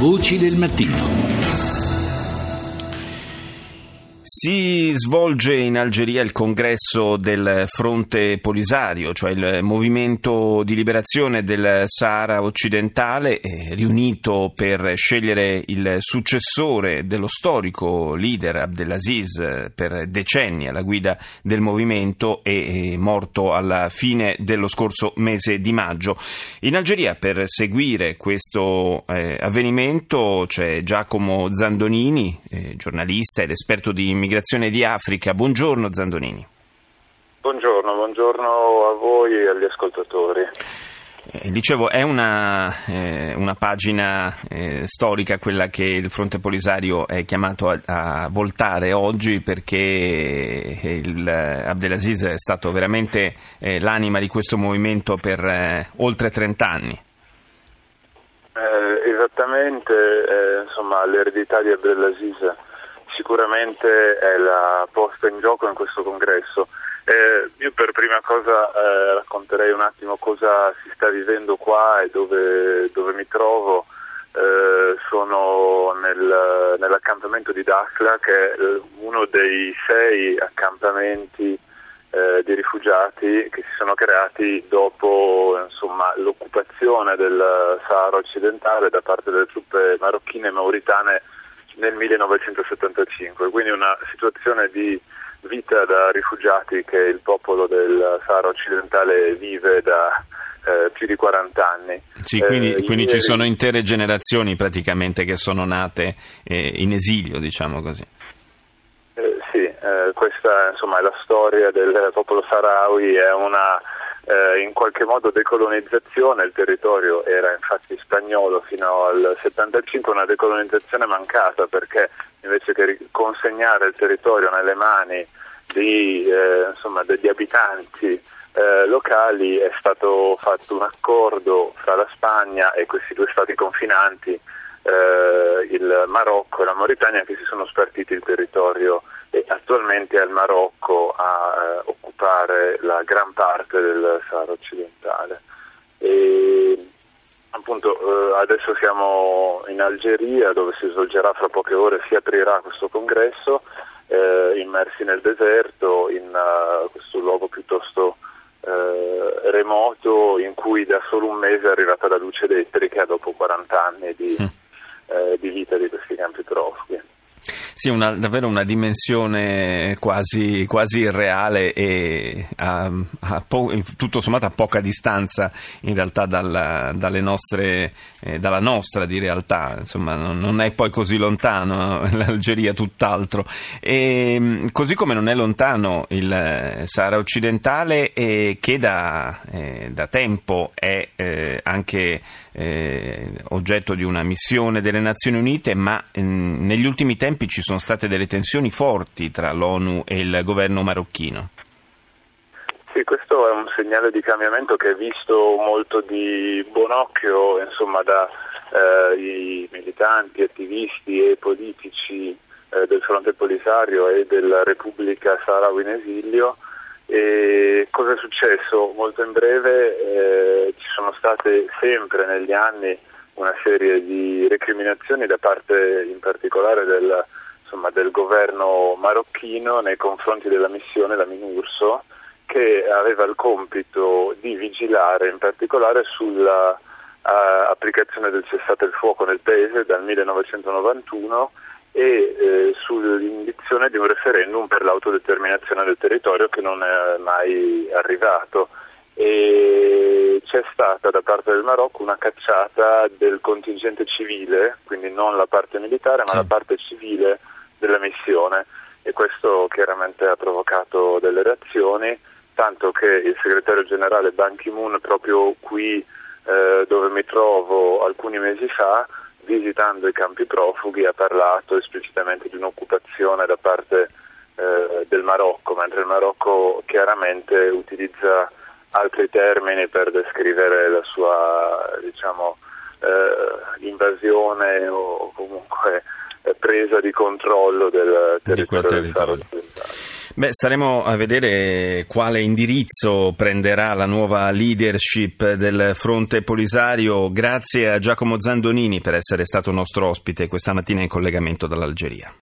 Voci del mattino. Si svolge in Algeria il congresso del Fronte Polisario, cioè il movimento di liberazione del Sahara occidentale, riunito per scegliere il successore dello storico leader Abdelaziz per decenni alla guida del movimento e morto alla fine dello scorso mese di maggio. In Algeria per seguire questo eh, avvenimento c'è Giacomo Zandonini, eh, giornalista ed esperto di immigrazione di Africa. Buongiorno Zandonini. Buongiorno, buongiorno a voi e agli ascoltatori. Eh, dicevo, è una, eh, una pagina eh, storica quella che il Fronte Polisario è chiamato a, a voltare oggi perché il, Abdelaziz è stato veramente eh, l'anima di questo movimento per eh, oltre 30 anni. Eh, esattamente, insomma, l'eredità di Abdelaziz sicuramente è la posta in gioco in questo congresso. Eh, io per prima cosa eh, racconterei un attimo cosa si sta vivendo qua e dove, dove mi trovo. Eh, sono nel, nell'accampamento di Dakhla che è eh, uno dei sei accampamenti eh, di rifugiati che si sono creati dopo insomma, l'occupazione del Sahara occidentale da parte delle truppe marocchine e mauritane nel 1975, quindi una situazione di vita da rifugiati che il popolo del Sahara occidentale vive da eh, più di 40 anni. Sì, quindi, eh, quindi ieri... ci sono intere generazioni praticamente che sono nate eh, in esilio, diciamo così. Eh, sì, eh, questa insomma, è la storia del popolo saharawi, è una eh, in qualche modo decolonizzazione, il territorio era infatti spagnolo fino al 75, una decolonizzazione mancata perché invece che consegnare il territorio nelle mani di, eh, insomma, degli abitanti eh, locali è stato fatto un accordo fra la Spagna e questi due stati confinanti, eh, il Marocco e la Mauritania, che si sono spartiti il territorio e attualmente è il Marocco a eh, occupare la gran parte del Sahara occidentale. E, appunto eh, adesso siamo in Algeria dove si svolgerà fra poche ore, si aprirà questo congresso eh, immersi nel deserto in uh, questo luogo piuttosto eh, remoto in cui da solo un mese è arrivata la luce elettrica dopo 40 anni di, mm. Eh, di vita di questi campi profughi. Sì, una, davvero una dimensione quasi, quasi irreale e a, a po- tutto sommato a poca distanza in realtà dalla, nostre, eh, dalla nostra di realtà, insomma non, non, è poi così lontano l'Algeria tutt'altro. E, così come non è lontano il Sahara occidentale e che da, eh, da tempo è eh, anche eh, oggetto di una missione delle Nazioni Unite, ma mm, negli ultimi tempi ci sono state delle tensioni forti tra l'ONU e il governo marocchino. Sì, questo è un segnale di cambiamento che è visto molto di buon occhio insomma, dai eh, militanti, attivisti e politici eh, del Fronte Polisario e della Repubblica Saharawi in esilio. E cosa è successo? Molto in breve eh, ci sono state sempre negli anni una serie di recriminazioni da parte in particolare del insomma, del governo marocchino nei confronti della missione, la Minurso, che aveva il compito di vigilare in particolare sulla uh, applicazione del cessate il fuoco nel paese dal 1991 e eh, sull'indizione di un referendum per l'autodeterminazione del territorio che non è mai arrivato. E c'è stata da parte del Marocco una cacciata del contingente civile, quindi non la parte militare ma sì. la parte civile della missione e questo chiaramente ha provocato delle reazioni, tanto che il segretario generale Ban Ki-moon proprio qui eh, dove mi trovo alcuni mesi fa, visitando i campi profughi, ha parlato esplicitamente di un'occupazione da parte eh, del Marocco, mentre il Marocco chiaramente utilizza altri termini per descrivere la sua diciamo, eh, invasione o comunque presa di controllo del territorio, del territorio. Beh, staremo a vedere quale indirizzo prenderà la nuova leadership del fronte Polisario. Grazie a Giacomo Zandonini per essere stato nostro ospite questa mattina in collegamento dall'Algeria.